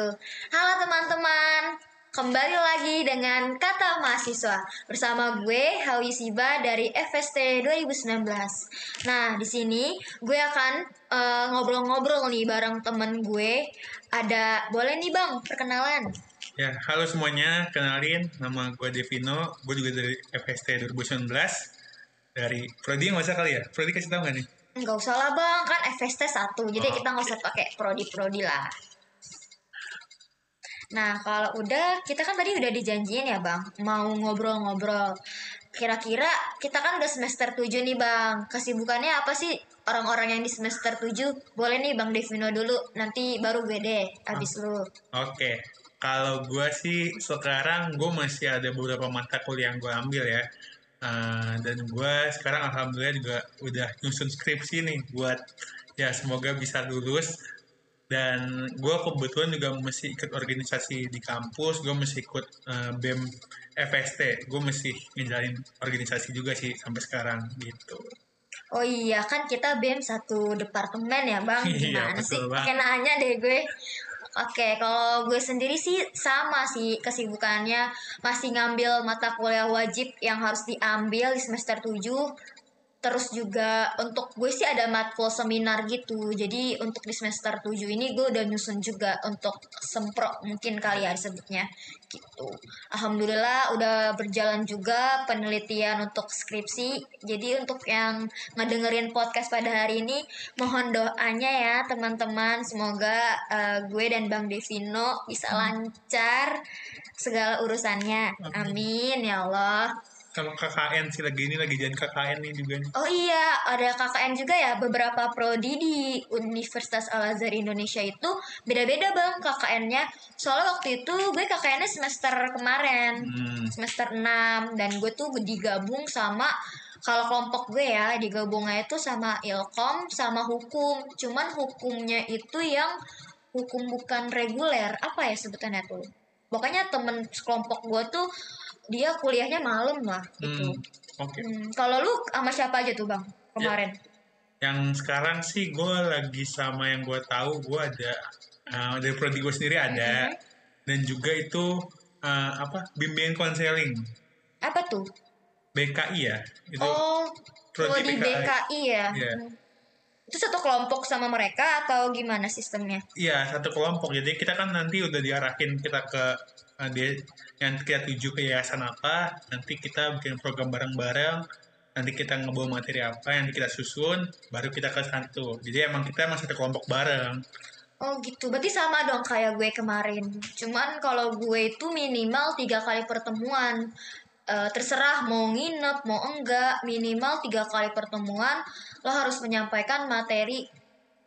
wabarakatuh. Halo teman-teman, kembali lagi dengan Kata Mahasiswa bersama gue Hawi Siba dari FST 2019. Nah, di sini gue akan eh, ngobrol-ngobrol nih bareng temen gue. Ada, boleh nih bang, perkenalan. Ya, halo semuanya, kenalin nama gue Devino, gue juga dari FST 2019 dari Prodi nggak usah kali ya? Prodi kasih tau nggak nih? Nggak usah lah bang, kan FST satu, jadi Oh, kita nggak usah pakai prodi-prodi lah. Nah, kalau udah, kita kan tadi udah dijanjiin ya bang, mau ngobrol-ngobrol. Kira-kira kita kan udah semester 7 nih bang, kesibukannya apa sih orang-orang yang di semester 7? Boleh nih bang Devino dulu, nanti baru gue deh, abis lu. Oke, kalau gue sih sekarang gue masih ada beberapa mata kuliah yang gue ambil ya. Eh, dan gue sekarang alhamdulillah juga udah nyusun skripsi nih buat ya semoga bisa lulus. Dan gue kebetulan juga masih ikut organisasi di kampus, gue masih ikut eh, BEM FST, gue masih ngejalanin organisasi juga sih sampai sekarang gitu. Oh iya, kan kita BEM satu departemen ya bang, Iya, gimana betul sih? banget. Pakai nanya deh gue. Oke, kalau gue sendiri sih sama sih kesibukannya masih ngambil mata kuliah wajib yang harus diambil di semester 7 Terus juga untuk gue sih ada matkul seminar gitu. Jadi untuk di semester 7 ini gue udah nyusun juga untuk sempro mungkin kali ya disebutnya gitu. Alhamdulillah udah berjalan juga penelitian untuk skripsi. Jadi untuk yang ngedengerin podcast pada hari ini Mohon doanya ya teman-teman. Semoga eh, gue dan Bang Devino bisa lancar segala urusannya. Amin ya Allah Sama KKN sih lagi ini lagi jalan KKN nih juga nih. Oh iya, ada KKN juga ya. Beberapa prodi di Universitas Al Azhar Indonesia itu beda-beda bang KKN-nya. Soalnya waktu itu gue KKN-nya semester kemarin, Hmm. semester 6 dan gue tuh digabung sama kalau kelompok gue ya digabungnya itu sama ilkom sama hukum. Cuman hukumnya itu yang hukum bukan reguler. Apa ya sebutannya tuh? Pokoknya temen kelompok gue tuh dia kuliahnya malam lah gitu. Hmm, Oke. Hmm, kalau lu sama siapa aja tuh bang kemarin? Yang sekarang sih gue lagi sama yang gue tahu gue ada uh, dari prodi gue sendiri ada dan juga itu uh, apa bimbingan konseling Apa tuh? BKI ya itu oh, prodi di BKI ya. Iya. Hmm. Itu satu kelompok sama mereka atau gimana sistemnya? Iya satu kelompok jadi kita kan nanti udah diarahin kita ke uh, dia yang kita tuju ke yayasan apa nanti kita bikin program bareng-bareng nanti kita ngebawa materi apa yang kita susun baru kita ke satu jadi emang kita emang satu kelompok bareng Oh gitu, berarti sama dong kayak gue kemarin. Cuman kalau gue itu minimal tiga kali pertemuan. Eh, terserah mau nginep, mau enggak, minimal tiga kali pertemuan lo harus menyampaikan materi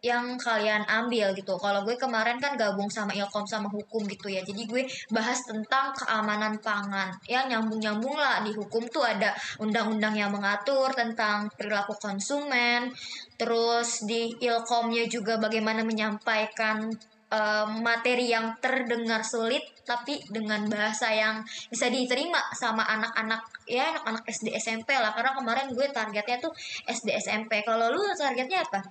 yang kalian ambil gitu. Kalau gue kemarin kan gabung sama Ilkom sama hukum gitu ya. Jadi gue bahas tentang keamanan pangan. Ya nyambung-nyambung lah di hukum tuh ada undang-undang yang mengatur tentang perilaku konsumen. Terus di Ilkomnya juga bagaimana menyampaikan eh, materi yang terdengar sulit tapi dengan bahasa yang bisa diterima sama anak-anak ya anak-anak SD SMP lah karena kemarin gue targetnya tuh SD SMP kalau lu targetnya apa?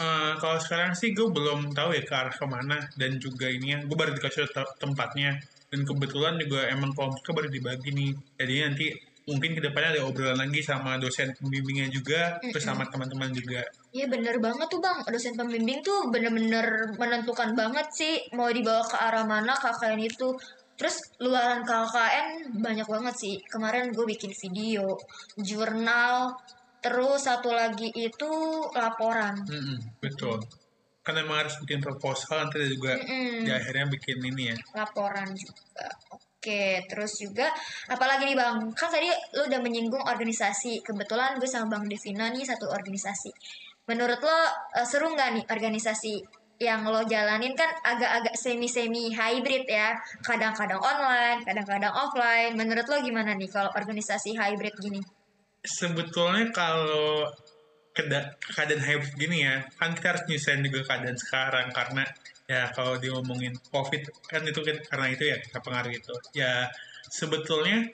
Eh, kalau sekarang sih gue belum tahu ya ke arah ke mana dan juga ini ya gue baru dikasih te- tempatnya. Dan kebetulan juga emang kelompoknya baru dibagi nih. Jadi nanti mungkin ke depannya ada obrolan lagi sama dosen pembimbingnya juga terus sama teman-teman juga. Iya bener banget tuh bang, dosen pembimbing tuh bener-bener menentukan banget sih mau dibawa ke arah mana KKN itu. Terus luaran KKN banyak banget sih. Kemarin gue bikin video, jurnal, terus satu lagi itu laporan. Mm-mm, betul kan emang harus bikin proposal nanti juga Mm-mm. di akhirnya bikin ini ya laporan juga. Oke, terus juga apalagi nih Bang? Kan tadi lu udah menyinggung organisasi. Kebetulan gue sama Bang Devina nih satu organisasi. Menurut lo eh, seru nggak nih organisasi yang lo jalanin kan agak-agak semi-semi hybrid ya. Kadang-kadang online, kadang-kadang offline. Menurut lo gimana nih kalau organisasi hybrid gini? Sebetulnya kalau keadaan hybrid gini ya kan kita harus nyusahin juga keadaan sekarang karena ya kalau diomongin covid kan itu kan karena itu ya kita pengaruh itu. Ya sebetulnya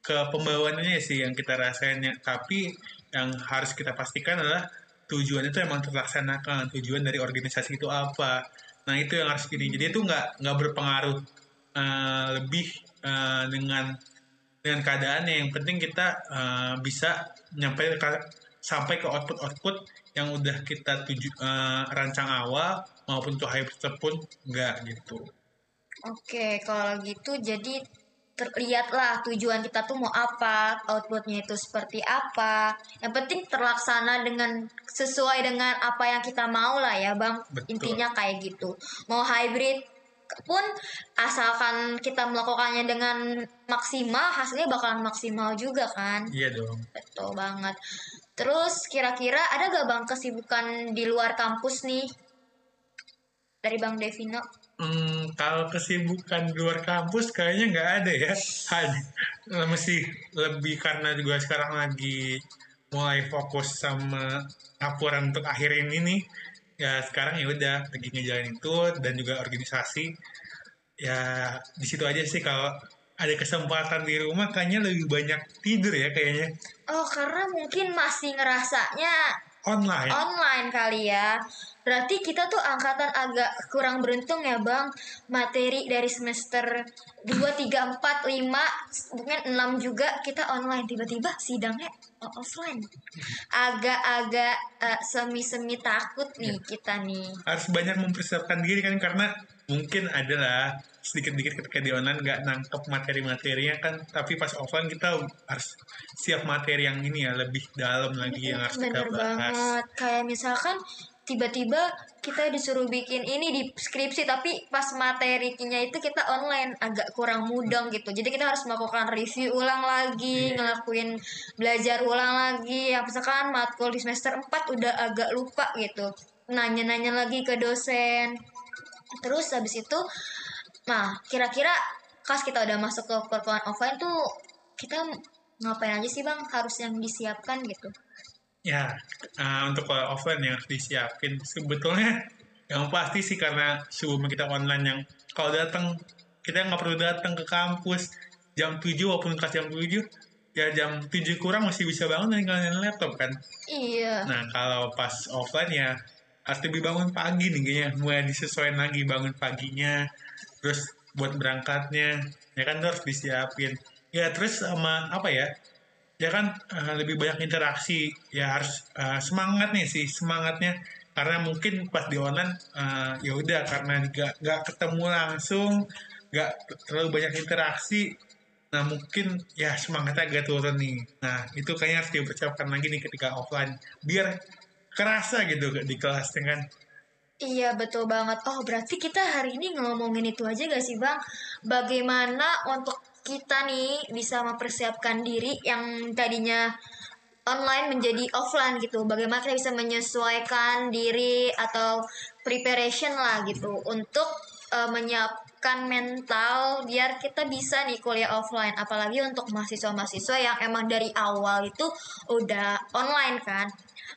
ke pembawaannya sih yang kita rasain ya. Tapi yang harus kita pastikan adalah tujuan itu emang terlaksanakan tujuan dari organisasi itu apa. Nah itu yang harus gini jadi itu nggak nggak berpengaruh eh, lebih eh, dengan dengan keadaannya yang penting kita eh, bisa nyampe ke- sampai ke output output yang udah kita tuju eh, rancang awal maupun tuh hybrid pun enggak gitu Oke, kalau gitu jadi terlihatlah tujuan kita tuh mau apa, outputnya itu seperti apa. Yang penting terlaksana dengan sesuai dengan apa yang kita mau lah ya bang. Betul. Intinya kayak gitu. Mau hybrid pun asalkan kita melakukannya dengan maksimal, hasilnya bakalan maksimal juga kan. iya dong Betul banget. Terus kira-kira ada gak bang kesibukan di luar kampus nih? Dari Bang Devino? Hmm, kalau kesibukan di luar kampus kayaknya nggak ada ya. Hanya masih lebih karena juga sekarang lagi mulai fokus sama laporan untuk akhir ini nih. Ya sekarang ya udah lagi ngejalanin itu dan juga organisasi. Ya di situ aja sih kalau ada kesempatan di rumah kayaknya lebih banyak tidur ya kayaknya Oh, karena mungkin masih ngerasanya online. online kali ya. Berarti kita tuh angkatan agak kurang beruntung ya, Bang. Materi dari semester 2, 3, 4, 5, mungkin 6 juga kita online. Tiba-tiba sidangnya offline. Agak-agak eh, semi-semi takut nih kita nih. harus banyak mempersiapkan diri kan karena mungkin adalah sedikit-sedikit ketika di online nggak nangkep materi-materinya kan tapi pas offline kita harus siap materi yang ini ya lebih dalam lagi yang harus kita Bener bahas banget. Kayak misalkan tiba-tiba kita disuruh bikin ini di skripsi tapi pas materinya itu kita online agak kurang mudeng gitu. Jadi kita harus melakukan review ulang lagi, Iya. ngelakuin belajar ulang lagi. Yang misalkan matkul di semester 4 udah agak lupa gitu. Nanya-nanya lagi ke dosen. Terus habis itu nah, kira-kira pas kita udah masuk ke perkuliahan offline tuh kita ngapain aja sih Bang harus yang disiapkan gitu. Ya eh, untuk kalau offline yang harus disiapin sebetulnya yang pasti sih karena sebelum kita online yang kalau datang kita nggak perlu datang ke kampus jam 7 walaupun kelas jam 7 ya jam 7 kurang masih bisa bangun dan ngalamin laptop kan Iya. Nah, kalau pas offline ya harus lebih bangun pagi nih kayaknya. Mulai disesuaikan lagi bangun paginya. Terus buat berangkatnya, ya kan harus disiapin. Ya terus sama apa ya? Ya kan eh, lebih banyak interaksi. Ya harus eh, semangat nih sih, semangatnya. Karena mungkin pas di online, eh, ya udah karena nggak nggak ketemu langsung, nggak terlalu banyak interaksi, Nah mungkin ya semangatnya agak turun nih. Nah itu kayaknya harus dipersiapkan lagi nih ketika offline. Biar kerasa gitu di kelasnya kan. Iya betul banget. Oh berarti kita hari ini ngomongin itu aja gak sih bang? Bagaimana untuk kita nih bisa mempersiapkan diri yang tadinya online menjadi offline gitu. Bagaimana kita bisa menyesuaikan diri atau preparation lah gitu untuk eh, menyiapkan mental biar kita bisa nih kuliah offline. Apalagi untuk mahasiswa-mahasiswa yang emang dari awal itu udah online kan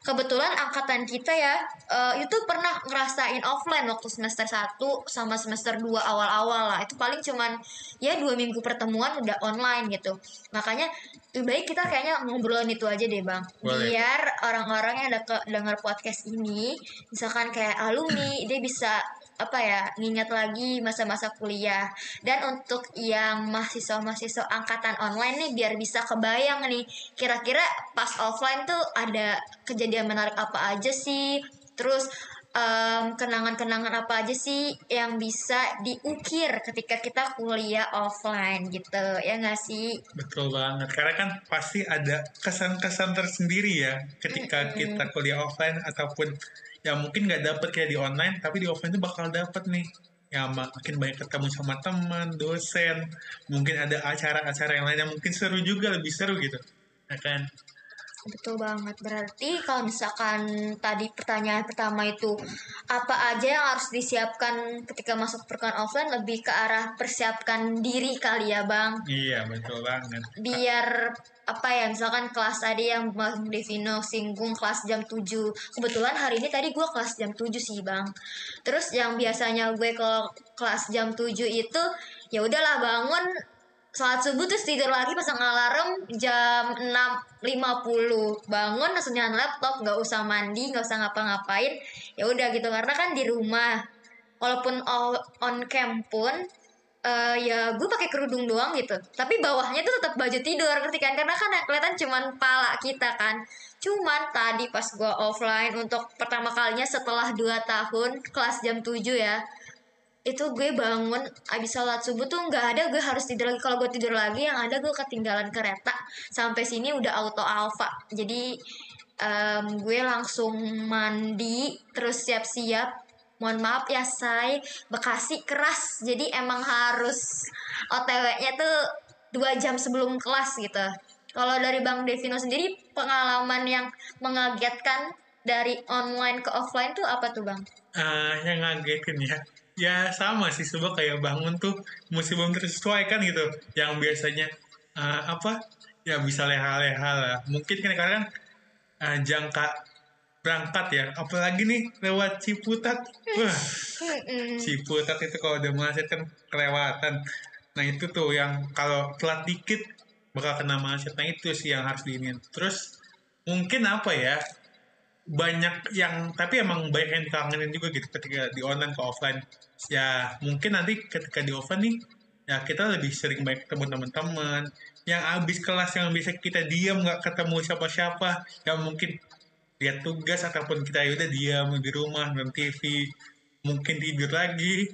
kebetulan angkatan kita ya eh, itu pernah ngerasain offline waktu semester 1 sama semester 2 awal-awal lah. Itu paling cuman ya dua minggu pertemuan udah online gitu. Makanya lebih baik kita kayaknya ngobrolin itu aja deh bang. Boleh. biar orang-orang yang ada dengar podcast ini misalkan kayak alumni dia bisa apa ya ngingat lagi masa-masa kuliah. Dan untuk yang mahasiswa-mahasiswa angkatan online nih biar bisa kebayang nih kira-kira pas offline tuh ada kejadian menarik apa aja sih? Terus em, kenangan-kenangan apa aja sih yang bisa diukir ketika kita kuliah offline gitu ya nggak sih? Betul banget. Karena kan pasti ada kesan-kesan tersendiri ya ketika kita kuliah offline ataupun ya mungkin nggak dapet kayak di online, tapi di offline itu bakal dapet nih. Ya mak- makin banyak ketemu sama teman, dosen, mungkin ada acara-acara yang lain yang mungkin seru juga, lebih seru gitu. Ya kan? Betul banget. Berarti kalau misalkan tadi pertanyaan pertama itu apa aja yang harus disiapkan ketika masuk perkuliahan offline lebih ke arah persiapkan diri kali ya, Bang. Iya, betul banget. Biar apa ya misalkan kelas tadi yang Bang Devino singgung kelas jam 7 kebetulan hari ini tadi gue kelas jam 7 sih bang. Terus yang biasanya gue kalau kelas jam 7 itu ya udahlah bangun Salat subuh terus tidur lagi pasang alarm jam 6.50 bangun langsung nyalain laptop nggak usah mandi nggak usah ngapa-ngapain ya udah gitu. Karena kan di rumah walaupun on cam pun eh, ya gue pakai kerudung doang gitu. Tapi bawahnya tuh tetap baju tidur ngerti kan? Karena kan kelihatan cuman pala kita kan. Cuman tadi pas gue offline untuk pertama kalinya setelah 2 tahun kelas jam 7 ya itu gue bangun abis sholat subuh tuh nggak ada gue harus tidur lagi. Kalau gue tidur lagi yang ada gue ketinggalan kereta. Sampai sini udah auto alfa jadi em, gue langsung mandi terus siap-siap mohon maaf ya say. Bekasi keras jadi emang harus OTW-nya tuh dua jam sebelum kelas gitu. Kalau dari Bang Devino sendiri pengalaman yang mengagetkan dari online ke offline tuh apa tuh Bang? Ah, yang ngagetin ya? Ya sama sih coba kayak bangun tuh masih belum tersesuaikan gitu. Yang biasanya ah, apa? Ya bisa leha-leha lah. Mungkin kan karena kan ah, jangka berangkat ya. Apalagi nih lewat Ciputat. Wah. Ciputat itu kalau udah macet kan kelewatan. Nah itu tuh yang kalau telat dikit bakal kena macet. Nah itu sih yang harus diinin. Terus mungkin apa ya banyak yang tapi emang banyak yang dikangenin juga gitu ketika di online ke offline. Ya mungkin nanti ketika di offline nih ya kita lebih sering baik ketemu teman-teman. Yang abis kelas yang bisa kita diam nggak ketemu siapa-siapa yang mungkin lihat tugas ataupun kita ya udah diam di rumah nonton TV mungkin tidur lagi.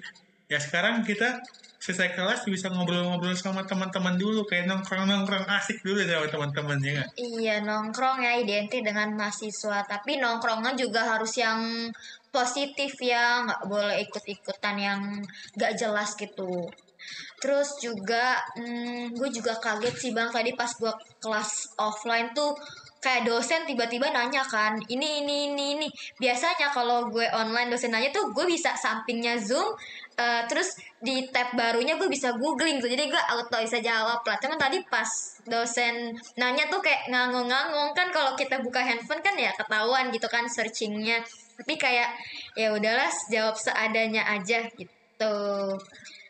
Ya sekarang kita selesai kelas bisa ngobrol-ngobrol sama teman-teman dulu kayak nongkrong-nongkrong asik dulu sama teman-teman ya nggak? Iya nongkrong ya identik dengan mahasiswa. Tapi nongkrongnya juga harus yang positif ya nggak boleh ikut-ikutan yang nggak jelas gitu. Terus juga hmm, gue juga kaget sih bang. Tadi pas gue kelas offline tuh kayak dosen tiba-tiba nanya kan ini ini ini ini. Biasanya kalau gue online dosen nanya tuh gue bisa sampingnya zoom eh, terus di tab barunya gue bisa googling tuh. Jadi gue auto bisa jawab lah cuman tadi pas dosen nanya tuh kayak ngangong-ngangong. Kan kalau kita buka handphone kan ya ketahuan gitu kan searchingnya. Tapi kayak ya udahlah jawab seadanya aja gitu.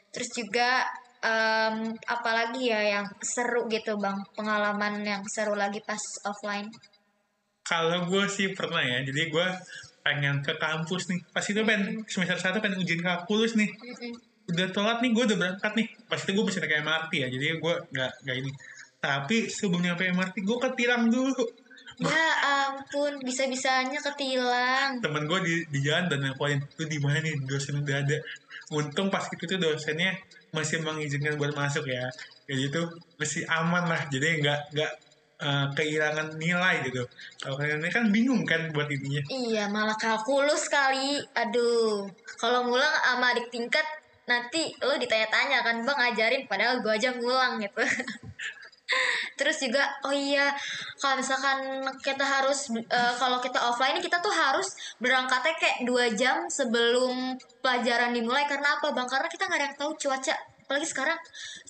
Terus juga em, apalagi ya yang seru gitu bang pengalaman yang seru lagi pas offline Kalau gue sih pernah ya, jadi gue pengen ke kampus nih. Pas itu pengen semester satu pengen ujian kalkulus nih. Udah telat nih, gue udah berangkat nih. Pas itu gue masih naik MRT ya, jadi gue nggak nggak ini. Tapi sebelum nyampe MRT, gue ketilang dulu. ya ampun bisa-bisanya ketilang Temen gue di, di jalan dan nelfonin, lu di mana nih dosen udah ada. Untung pas itu tuh dosennya masih mengizinkan buat masuk ya. Kayak gitu masih aman lah, jadi nggak nggak eh, kehilangan nilai gitu. Kalau ini kan bingung kan buat ininya. iya malah kalkulus kali aduh kalau ngulang sama adik tingkat nanti lo ditanya-tanya kan bang ajarin padahal gue aja ngulang gitu Terus juga oh iya kalau misalkan kita harus eh, kalau kita offline ini kita tuh harus berangkatnya kayak dua jam sebelum pelajaran dimulai. Karena apa bang? Karena kita nggak ada yang tahu cuaca. Apalagi sekarang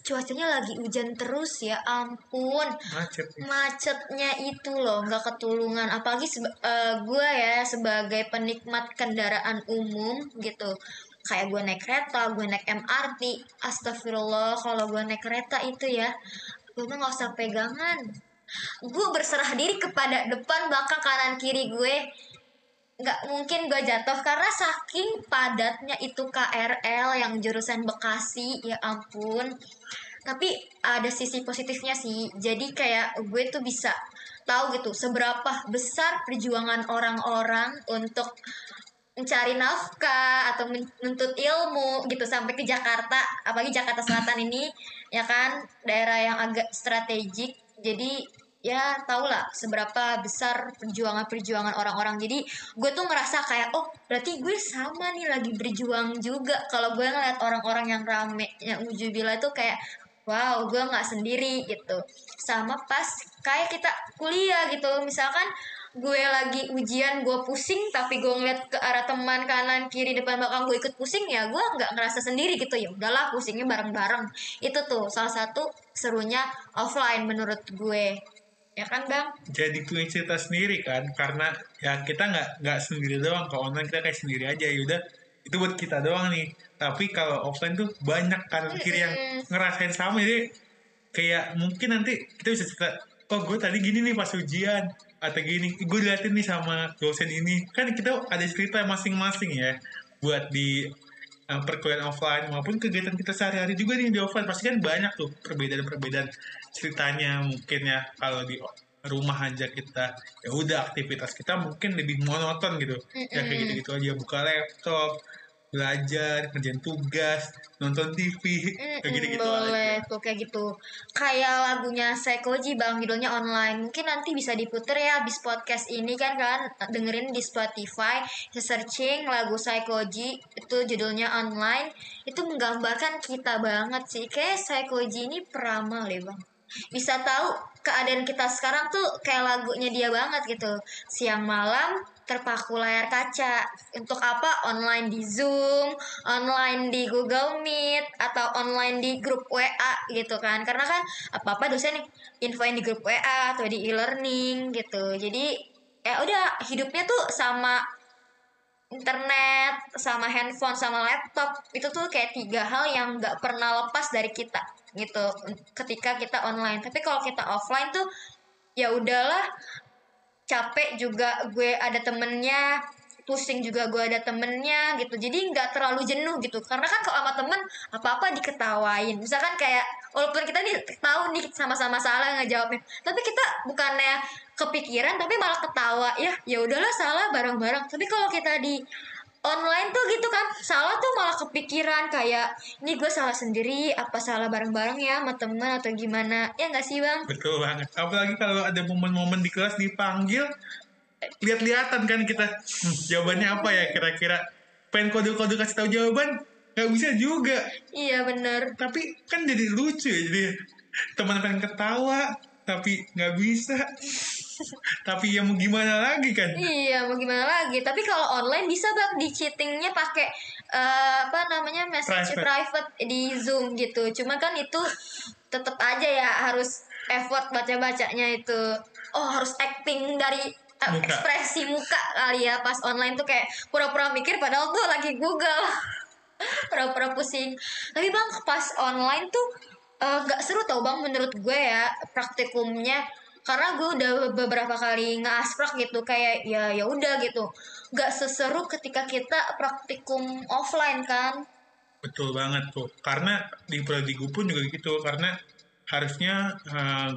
cuacanya lagi hujan terus ya ampun. Macet macetnya itu loh nggak ketulungan. Apalagi gue ya sebagai penikmat kendaraan umum gitu. Kayak gue naik kereta gue naik MRT astagfirullah kalau gue naik kereta itu ya gue mah nggak usah pegangan. Gue berserah diri kepada depan belakang kanan kiri gue. Nggak mungkin gue jatuh karena saking padatnya itu KRL yang jurusan Bekasi ya ampun. Tapi ada sisi positifnya sih. Jadi kayak gue tuh bisa tahu gitu seberapa besar perjuangan orang-orang untuk mencari nafkah atau menuntut ilmu gitu sampai ke Jakarta apalagi Jakarta Selatan ini ya kan? Daerah yang agak strategik. Jadi ya tau lah seberapa besar perjuangan-perjuangan orang-orang. Jadi gue tuh ngerasa kayak oh berarti gue sama nih lagi berjuang juga. Kalau gue ngeliat orang-orang yang rame yang ujubila tuh kayak wow gue nggak sendiri gitu. Sama pas kayak kita kuliah gitu. Misalkan gue lagi ujian gue pusing tapi gue ngeliat ke arah teman kanan kiri depan belakang gue ikut pusing ya gue nggak ngerasa sendiri gitu. Ya udahlah pusingnya bareng-bareng. Itu tuh salah satu serunya offline menurut gue. Ya kan bang? Jadi punya cerita sendiri kan karena ya kita nggak nggak sendiri doang. Kalau online kita kayak sendiri aja yaudah itu buat kita doang nih. Tapi kalau offline tuh banyak kanan kiri yang ngerasain sama. Jadi kayak mungkin nanti kita bisa cerita oh gue tadi gini nih pas ujian atau gini gue diliatin nih sama dosen ini. Kan kita ada cerita masing-masing ya buat di uh, perkuliahan offline maupun kegiatan kita sehari-hari juga nih di offline. Pasti kan banyak tuh perbedaan-perbedaan ceritanya mungkin ya. Kalau di rumah aja kita ya udah aktivitas kita mungkin lebih monoton gitu. Ya kayak gitu-gitu aja buka laptop belajar kerjain tugas nonton TV kayak gitu-gitu boleh aja tuh kayak gitu. Kayak lagunya Sekoji bang judulnya online. Mungkin nanti bisa diputer ya habis podcast ini kan kan? Dengerin di Spotify searching lagu Sekoji itu judulnya online. Itu menggambarkan kita banget sih. Kayak Sekoji ini peramal ya bang. Bisa tahu keadaan kita sekarang tuh kayak lagunya dia banget gitu. Siang malam terpaku layar kaca. Untuk apa? Online di Zoom online di Google Meet atau online di grup WA gitu kan. Karena kan apa apa dosen nih infoin di grup WA atau di e-learning gitu. Jadi ya udah hidupnya tuh sama internet sama handphone sama laptop itu tuh kayak tiga hal yang nggak pernah lepas dari kita gitu ketika kita online. Tapi kalau kita offline tuh ya udahlah capek juga gue ada temennya pusing juga gue ada temennya gitu. Jadi nggak terlalu jenuh gitu. Karena kan kalau sama temen apa apa diketawain. Misalkan kayak walaupun kita nih tahu nih sama-sama salah ngejawabnya tapi kita bukannya kepikiran tapi malah ketawa ya ya udahlah salah bareng-bareng. Tapi kalau kita di online tuh gitu kan. Salah tuh malah kepikiran kayak ini gue salah sendiri apa salah bareng-bareng ya sama temen atau gimana? Ya nggak sih bang? Betul banget. Apalagi kalau ada momen-momen di kelas dipanggil lihat-lihatan kan kita hmm, jawabannya apa ya kira-kira? Pengen kode-kode kasih tahu jawaban nggak bisa juga. Iya bener. Tapi kan jadi lucu ya jadi teman pengen ketawa tapi nggak bisa tapi ya mau gimana lagi kan Iya, mau gimana lagi? Tapi kalau online bisa bang di cheatingnya pakai eh, apa namanya message Private. private. di Zoom gitu. Cuma kan itu tetap aja ya harus effort baca bacanya itu. Oh harus acting dari Muka. ekspresi muka kali ya pas online tuh kayak pura-pura mikir padahal tuh lagi Google. pura-pura pusing. Tapi bang pas online tuh eh, nggak seru tau bang menurut gue ya praktikumnya karena gue udah beberapa kali ngasprak gitu kayak ya ya udah gitu. Nggak seseru ketika kita praktikum offline kan? Betul banget tuh karena di prodi gue pun juga gitu. Karena harusnya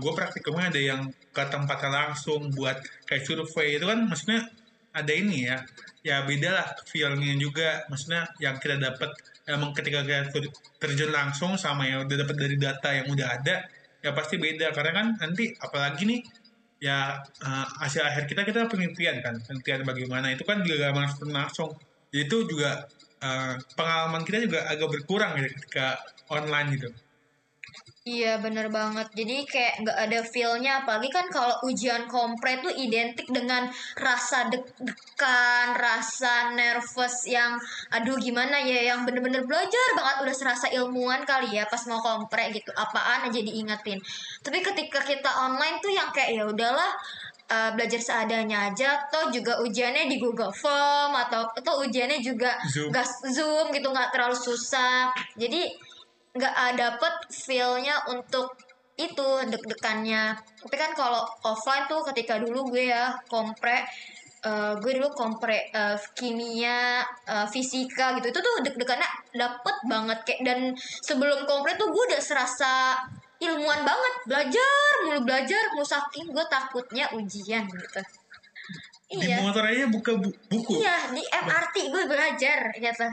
gue praktikumnya ada yang ke tempatnya langsung buat kayak survei itu kan maksudnya ada ini ya. Ya beda lah feelnya juga. Maksudnya yang kita dapat emang ketika kita ter- terjun langsung sama yang udah dapat dari data yang udah ada ya pasti beda. Karena kan nanti apalagi nih ya eh, hasil akhir kita kita penelitian kan. Penelitian bagaimana. Itu kan juga langsung langsung. Itu juga eh, pengalaman kita juga agak berkurang gitu ketika online gitu iya bener banget. Jadi kayak nggak ada feelnya apalagi kan kalau ujian kompre tuh identik dengan rasa deg-degan rasa nervous yang aduh gimana ya? Yang bener-bener belajar banget udah serasa ilmuwan kali ya pas mau kompre gitu. Apaan aja diingetin. Tapi ketika kita online tuh yang kayak ya udahlah eh, belajar seadanya aja toh juga ujiannya di Google Form atau atau ujiannya juga Zoom. nggak Zoom gitu nggak terlalu susah. Jadi nggak uh, dapet feelnya untuk itu deg-degannya tapi kan kalau offline tuh ketika dulu gue ya kompre eh, gue dulu kompre eh, kimia eh, fisika gitu itu tuh deg-degannya dapet banget kayak dan sebelum kompre tuh gue udah serasa ilmuwan banget belajar mulu belajar mulu saking gue takutnya ujian gitu di iya motor aja buka bu- buku Iya, di MRT gue belajar gitu.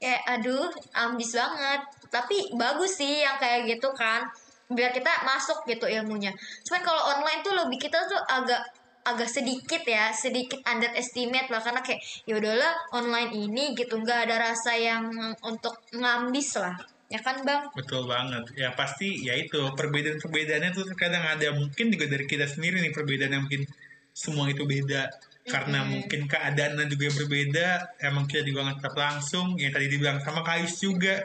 Kayak aduh, ambis banget. Tapi bagus sih yang kayak gitu kan. Biar kita masuk gitu ilmunya. Cuman kalau online tuh lebih kita tuh agak agak sedikit ya, sedikit underestimate lah karena kayak ya udahlah online ini gitu nggak ada rasa yang untuk ngambis lah. Ya kan, Bang? Betul banget. Ya pasti ya itu perbedaan-perbedaannya tuh terkadang ada mungkin juga dari kita sendiri nih perbedaan yang mungkin semua itu beda karena mungkin keadaannya juga berbeda emang kita juga nggak langsung yang tadi dibilang sama Kais juga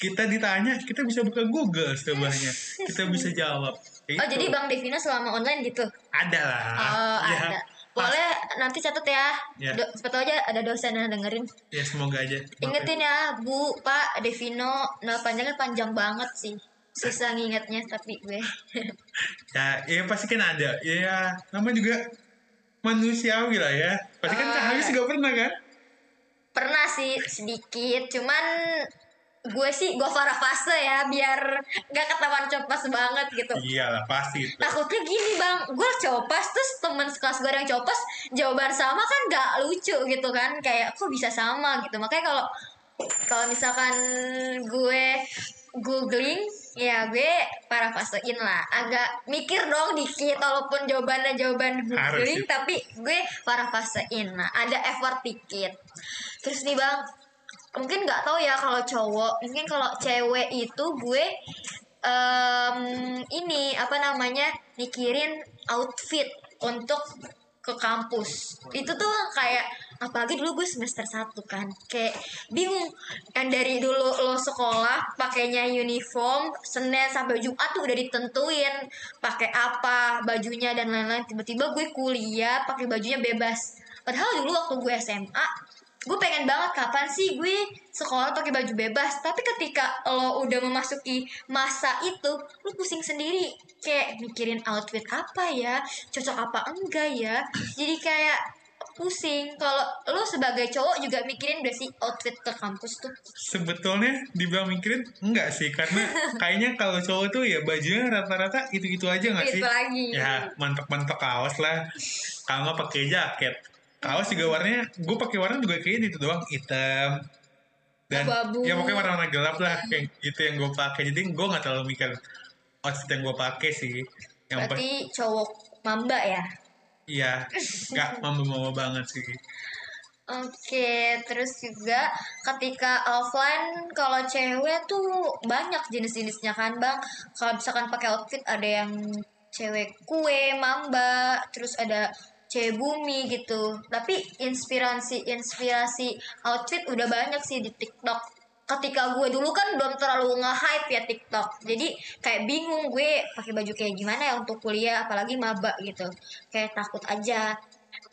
kita ditanya kita bisa buka Google sebelahnya kita bisa jawab Ya Oh, jadi Bang Devina selama online gitu. ada lah Oh, ya, ada. Boleh nanti catat ya. Ya. Do, siapa aja ada dosen yang dengerin. ya semoga aja Ingetin ya, Bu, Pak, Devino, nama panjangnya panjang banget sih. Susah ngingetnya tapi gue. ya ya pasti kan ada ya nama juga manusiawi lah ya pasti kan Ah. Kak Haris juga pernah kan pernah sih sedikit cuman gue sih gue farah fase ya biar gak ketahuan copas banget gitu. Iyalah pasti itu. takutnya gini bang gue copas terus temen sekelas gue yang copas jawaban sama kan gak lucu gitu kan kayak kok bisa sama? gitu. Makanya kalau kalau misalkan gue googling ya gue para fasein lah. Agak mikir dong dikit walaupun jawabannya jawaban googling Harus. tapi gue para fasein lah. Ada effort dikit. Terus nih bang mungkin nggak tahu ya kalau cowok. Mungkin kalau cewek itu gue em, ini apa namanya mikirin outfit untuk ke kampus. Itu tuh kayak apalagi dulu gue semester 1 kan. Kayak bingung. Kan dari dulu lo sekolah pakainya uniform Senin sampai Jumat tuh udah ditentuin pakai apa bajunya dan lain-lain. Tiba-tiba gue kuliah pakai bajunya bebas. Padahal dulu waktu gue SMA gue pengen banget kapan sih gue sekolah pakai baju bebas. Tapi ketika lo udah memasuki masa itu lo pusing sendiri. Kayak mikirin outfit apa ya? Cocok apa enggak ya? Jadi kayak pusing. Kalau lo sebagai cowok juga mikirin udah sih outfit ke kampus tuh? Sebetulnya dibilang mikirin enggak sih. Karena kayaknya kalau cowok tuh ya bajunya rata-rata itu-itu aja nggak sih? itu lagi. Ya mantep-mantep kaos lah. Kalau nggak pakai jaket kaos juga warnanya gue pakai warna juga kayak itu doang hitam. Dan Abu-abu. ya pokoknya warna-warna gelap lah yang itu yang gue pakai. Jadi gue nggak terlalu mikir outfit yang gue pakai sih. Yang pas berarti cowok mamba ya? Iya nggak mampu-mampu banget sih. Oke, terus juga ketika offline kalau cewek tuh banyak jenis-jenisnya kan bang. Kalau misalkan pakai outfit ada yang cewek kue, mamba, terus ada cewek bumi gitu. Tapi inspirasi inspirasi outfit udah banyak sih di TikTok. Ketika gue dulu kan belum terlalu nge-hype ya TikTok. Jadi kayak bingung gue pakai baju kayak gimana ya untuk kuliah apalagi maba gitu. Kayak takut aja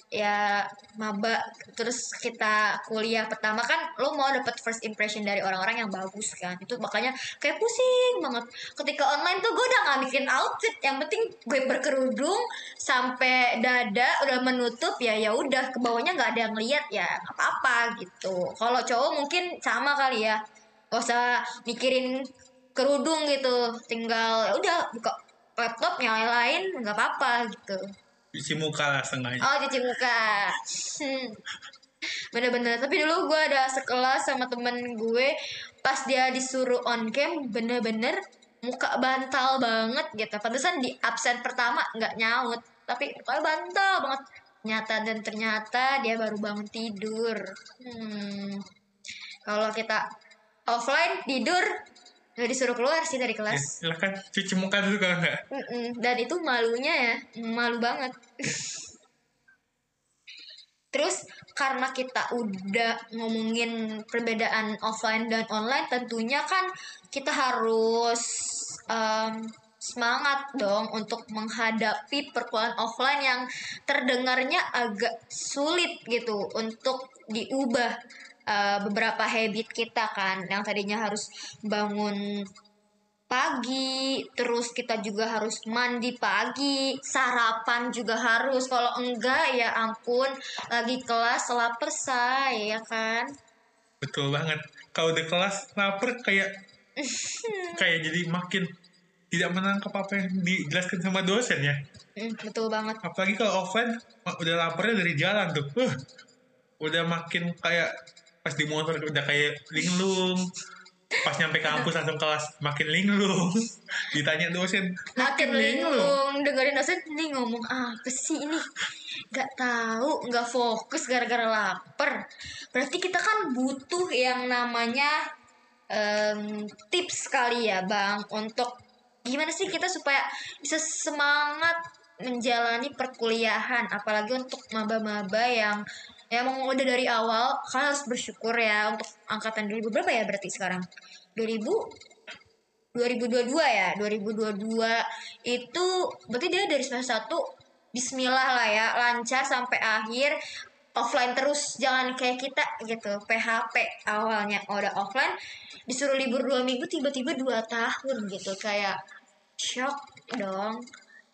ya maba terus kita kuliah pertama kan lo mau dapet first impression dari orang-orang yang bagus kan? Itu makanya kayak pusing banget. Ketika online tuh gue udah gak bikin outfit yang penting gue berkerudung sampai dada udah menutup ya ya udah ke bawahnya nggak ada yang lihat ya apa-apa gitu. Kalau cowok mungkin sama kali ya gak usah mikirin kerudung gitu tinggal ya udah buka laptop nyalain nggak apa-apa gitu cuci muka lah sengaja Oh cuci muka. Hmm. Bener-bener. Tapi dulu gue ada sekelas sama temen gue Pas dia disuruh on cam Bener-bener Muka bantal banget gitu. Pantesan di absen pertama nggak nyaut Tapi mukanya bantal banget. Nyata dan ternyata dia baru bangun tidur. Hmm. Kalau kita offline tidur Nggak disuruh keluar sih dari ya, kelas silahkan cuci muka dulu kalau nggak. Dan itu malunya ya, malu banget. Terus karena kita udah ngomongin perbedaan offline dan online, tentunya kan kita harus em, semangat dong untuk menghadapi perkuliahan offline yang terdengarnya agak sulit gitu untuk diubah eh, beberapa habit kita kan, yang tadinya harus bangun pagi, terus kita juga harus mandi pagi, sarapan juga harus. Kalau enggak ya ampun, lagi kelas lapar say, ya kan? betul banget kalau udah kelas lapar kayak kayak jadi makin tidak menangkap apa yang dijelaskan sama dosen ya Hmm, betul banget. apalagi kalau offline udah laparnya dari jalan tuh uh, udah makin kayak pas di motor udah kayak linglung pas nyampe kampus langsung kelas makin linglung ditanya dosen Makin linglung, dengerin dosen ini ngomong apa sih ini? Gak tahu, gak fokus gara-gara lapar. Berarti kita kan butuh yang namanya em, tips kali ya bang untuk gimana sih kita supaya bisa semangat menjalani perkuliahan apalagi untuk maba-maba yang ya emang udah dari awal kalian harus bersyukur ya untuk angkatan 2000 berapa ya berarti sekarang? 2000 2022 ya? 2022 itu berarti dia dari semester 1 Bismillah lah ya lancar sampai akhir offline terus jangan kayak kita gitu PHP awalnya udah offline disuruh libur dua minggu tiba-tiba dua tahun gitu kayak shock dong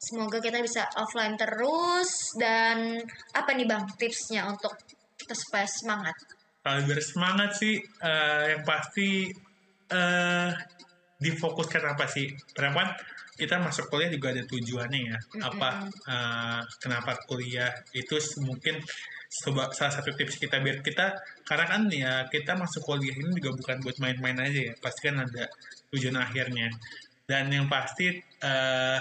semoga kita bisa offline terus. Dan apa nih bang tipsnya untuk kita supaya semangat? Kalau biar semangat sih eh, yang pasti eh difokuskan apa sih? Perempuan kita masuk kuliah juga ada tujuannya ya. Apa eh, kenapa kuliah itu mungkin coba salah satu tips kita biar kita karena kan ya kita masuk kuliah ini juga bukan buat main-main aja ya. Pasti kan ada tujuan akhirnya. Dan yang pasti eh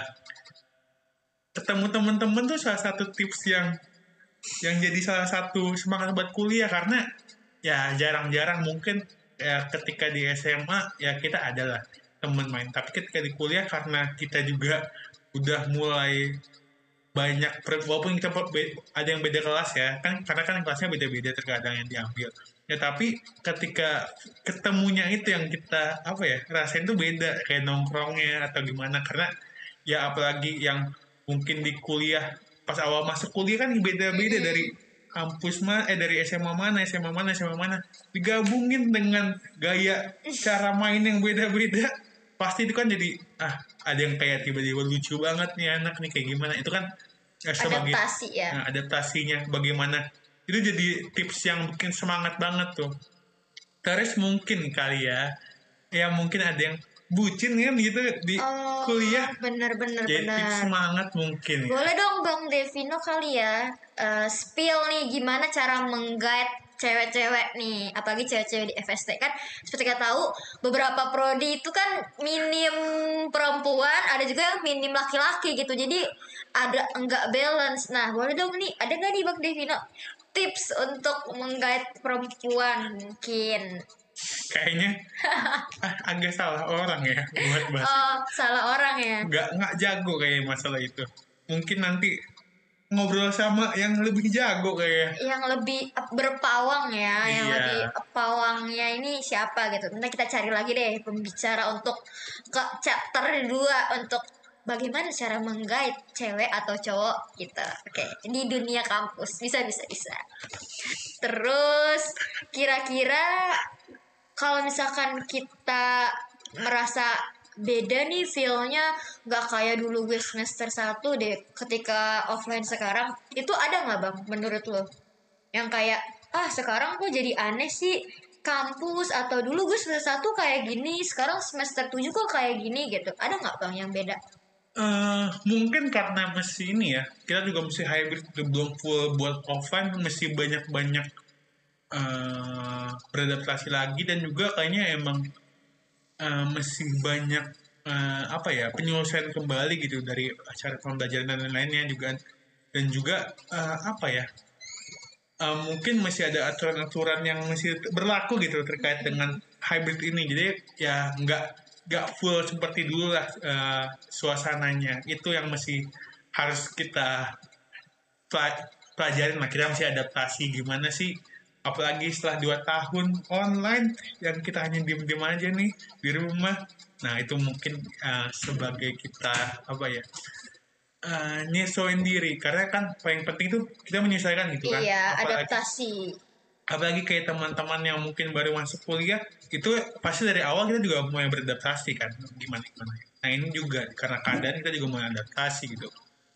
ketemu temen-temen tuh salah satu tips yang yang jadi salah satu semangat buat kuliah. Karena ya jarang-jarang mungkin ya ketika di SMA ya kita adalah temen main. Tapi ketika di kuliah karena kita juga udah mulai banyak walaupun kita ada yang beda kelas ya kan karena kan kelasnya beda-beda terkadang yang diambil. Ya tapi ketika ketemunya itu yang kita apa ya rasain tuh beda. Kayak nongkrongnya atau gimana. Karena ya apalagi yang mungkin di kuliah pas awal masuk kuliah kan beda-beda dari kampus mah eh dari SMA mana SMA mana SMA mana. Digabungin dengan gaya cara main yang beda-beda. Pasti itu kan jadi ah ada yang kayak tiba-tiba lucu banget nih anak nih kayak gimana. Itu kan eh, sebagai adaptasi ya. Nah, adaptasinya bagaimana. Itu jadi tips yang bikin semangat banget tuh. Terus mungkin kali ya ya mungkin ada yang bucin kan? Gitu di oh kuliah. bener bener jadi tips bener semangat mungkin ya. boleh dong bang Devino kali ya eh, spill nih gimana cara menggait cewek-cewek nih. Apalagi cewek-cewek di FST kan seperti kita tahu beberapa prodi itu kan minim perempuan ada juga yang minim laki-laki gitu. Jadi ada enggak balance. Nah boleh dong nih ada nggak nih bang Devino tips untuk menggait perempuan mungkin kayaknya agak salah orang ya buat bahas oh salah orang ya nggak nggak jago kayak masalah itu mungkin nanti ngobrol sama yang lebih jago kayak yang lebih berpawang ya, yang Iya. lebih pawangnya ini siapa gitu. Nanti kita cari lagi deh pembicara untuk ke chapter 2 untuk bagaimana cara menggait cewek atau cowok kita. Oke, di dunia kampus bisa bisa bisa. Terus kira-kira kalau misalkan kita merasa beda nih feel-nya nggak kayak dulu gue semester 1 deh. Ketika offline sekarang itu ada nggak bang menurut lo? Yang kayak ah sekarang kok jadi aneh sih kampus atau dulu gue semester 1 kayak gini sekarang semester 7 kok kayak gini gitu. Ada nggak bang yang beda? Eh, mungkin karena masih ini ya kita juga mesti hybrid belum full buat offline mesti banyak-banyak eh beradaptasi lagi dan juga kayaknya emang eh, masih banyak eh, apa ya penyelesaian kembali gitu dari acara pembelajaran dan lain-lainnya juga. Dan juga eh, apa ya eh, mungkin masih ada aturan-aturan yang masih berlaku gitu terkait dengan hybrid ini. Jadi ya nggak nggak full seperti dulu lah eh, suasananya. Itu yang masih harus kita pela- pelajarin lah. Mesti adaptasi gimana sih apalagi setelah dua tahun online yang kita hanya diem-diem aja nih di rumah. Nah itu mungkin eh, sebagai kita apa ya eh, nyesuaiin diri. Karena kan paling penting tuh kita menyesuaikan gitu kan. Iya apalagi, adaptasi. Apalagi kayak teman-teman yang mungkin baru masuk kuliah itu pasti dari awal kita juga mulai beradaptasi kan. Gimana gimana. Nah ini juga karena keadaan kita juga mulai adaptasi gitu.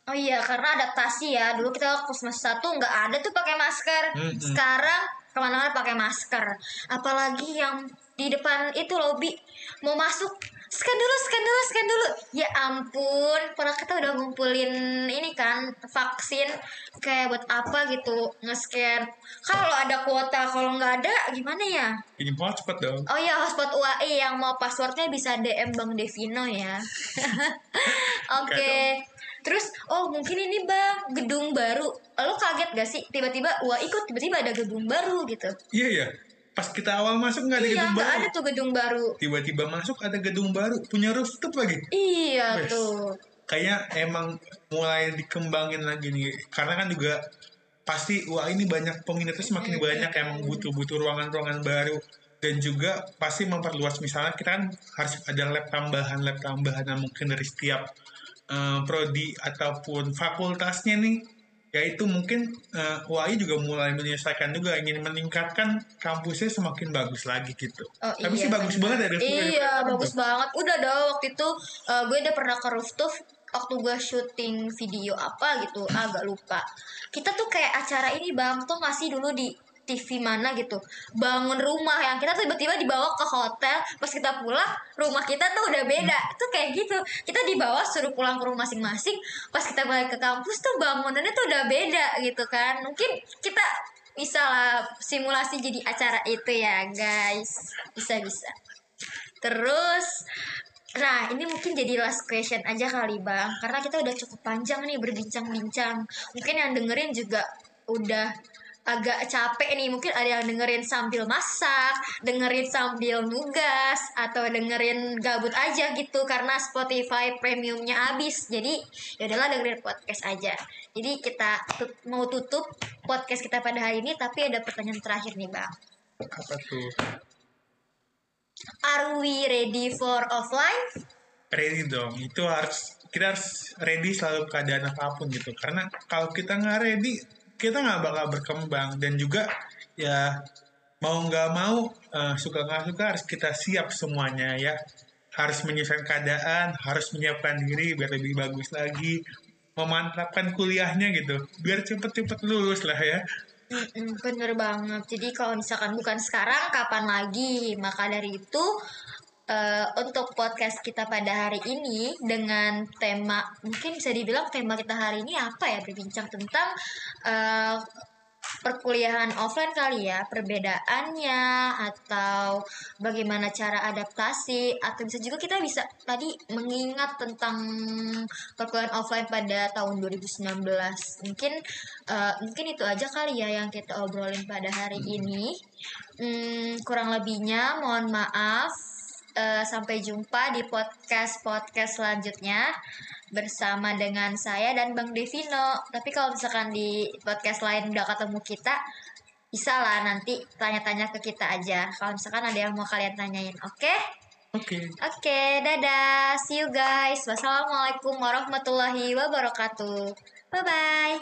Oh iya, karena adaptasi ya. Dulu kita waktu semester satu nggak ada tuh pakai masker. Mm-mm. Sekarang ke mana-mana pakai masker. Apalagi yang di depan itu lobby mau masuk scan dulu, scan dulu, scan dulu. Ya ampun, padahal kita udah ngumpulin ini kan vaksin kayak buat apa gitu nge-scan. Kalau ada kuota, kalau nggak ada gimana ya? ini hotspot dong Oh iya, hotspot UAI yang mau passwordnya bisa DM Bang Devino ya. Oke. Terus, oh mungkin ini bang gedung baru. Lo kaget gak sih tiba-tiba UAI kok tiba-tiba ada gedung baru gitu? iya ya pas kita awal masuk nggak ada iya, gedung baru ada tuh gedung baru. tiba-tiba masuk ada gedung baru punya rooftop lagi Iya Wes. tuh. kayaknya emang mulai dikembangin lagi nih karena kan juga pasti wah ini banyak peminatnya semakin banyak emang butuh-butuh ruangan-ruangan baru dan juga pasti memperluas misalnya kita kan harus ada lab tambahan lab tambahan yang mungkin dari setiap eh, prodi ataupun fakultasnya nih yaitu mungkin eh, UAI juga mulai menyelesaikan juga ingin meningkatkan kampusnya semakin bagus lagi gitu Oh, tapi iya, sih bagus bener. banget ya dari Iya, bagus banget. Udah dong waktu itu eh, gue udah pernah ke rooftop waktu gue syuting video apa gitu, agak lupa. Kita tuh kayak acara ini bang, tuh ngasih dulu di TV mana gitu. Bangun rumah yang kita tiba-tiba dibawa ke hotel pas kita pulang rumah kita tuh udah beda. Itu kayak gitu. Kita dibawa suruh pulang ke rumah masing-masing. Pas kita balik ke kampus tuh bangunannya tuh udah beda gitu kan. Mungkin kita bisa lah simulasi jadi acara itu ya guys. Bisa bisa. Terus Nah, ini mungkin jadi last question aja kali, Bang. Karena kita udah cukup panjang nih berbincang-bincang. Mungkin yang dengerin juga udah agak capek nih. Mungkin ada yang dengerin sambil masak, dengerin sambil nugas, atau dengerin gabut aja gitu karena Spotify premiumnya habis. Jadi, ya udahlah dengerin podcast aja. Jadi kita tut- mau tutup podcast kita pada hari ini, tapi ada pertanyaan terakhir nih, Bang. Apa tuh? Are we ready for offline? Ready dong. Itu harus kita harus ready selalu keadaan apa pun gitu. Karena kalau kita nggak ready, kita nggak bakal berkembang dan juga ya mau nggak mau eh, suka nggak suka harus kita siap semuanya ya. Harus menyesuaikan keadaan, harus menyiapkan diri biar lebih bagus lagi, memantapkan kuliahnya gitu, biar cepet-cepet lulus lah ya. Mm-mm, bener banget. Jadi kalau misalkan bukan sekarang, kapan lagi? Maka dari itu eh, untuk podcast kita pada hari ini dengan tema mungkin bisa dibilang tema kita hari ini apa ya? Berbincang tentang eh, perkuliahan offline kali ya, perbedaannya atau bagaimana cara adaptasi atau bisa juga kita bisa tadi mengingat tentang perkuliahan offline pada tahun 2019. Mungkin eh, mungkin itu aja kali ya yang kita obrolin pada hari ini. Hmm, kurang lebihnya mohon maaf. Eh, sampai jumpa di podcast podcast selanjutnya bersama dengan saya dan Bang Devino. Tapi kalau misalkan di podcast lain udah ketemu kita, bisa lah nanti tanya-tanya ke kita aja. Kalau misalkan ada yang mau kalian tanyain, oke? Oke. Oke, dadah. See you guys. Wassalamualaikum warahmatullahi wabarakatuh. Bye-bye.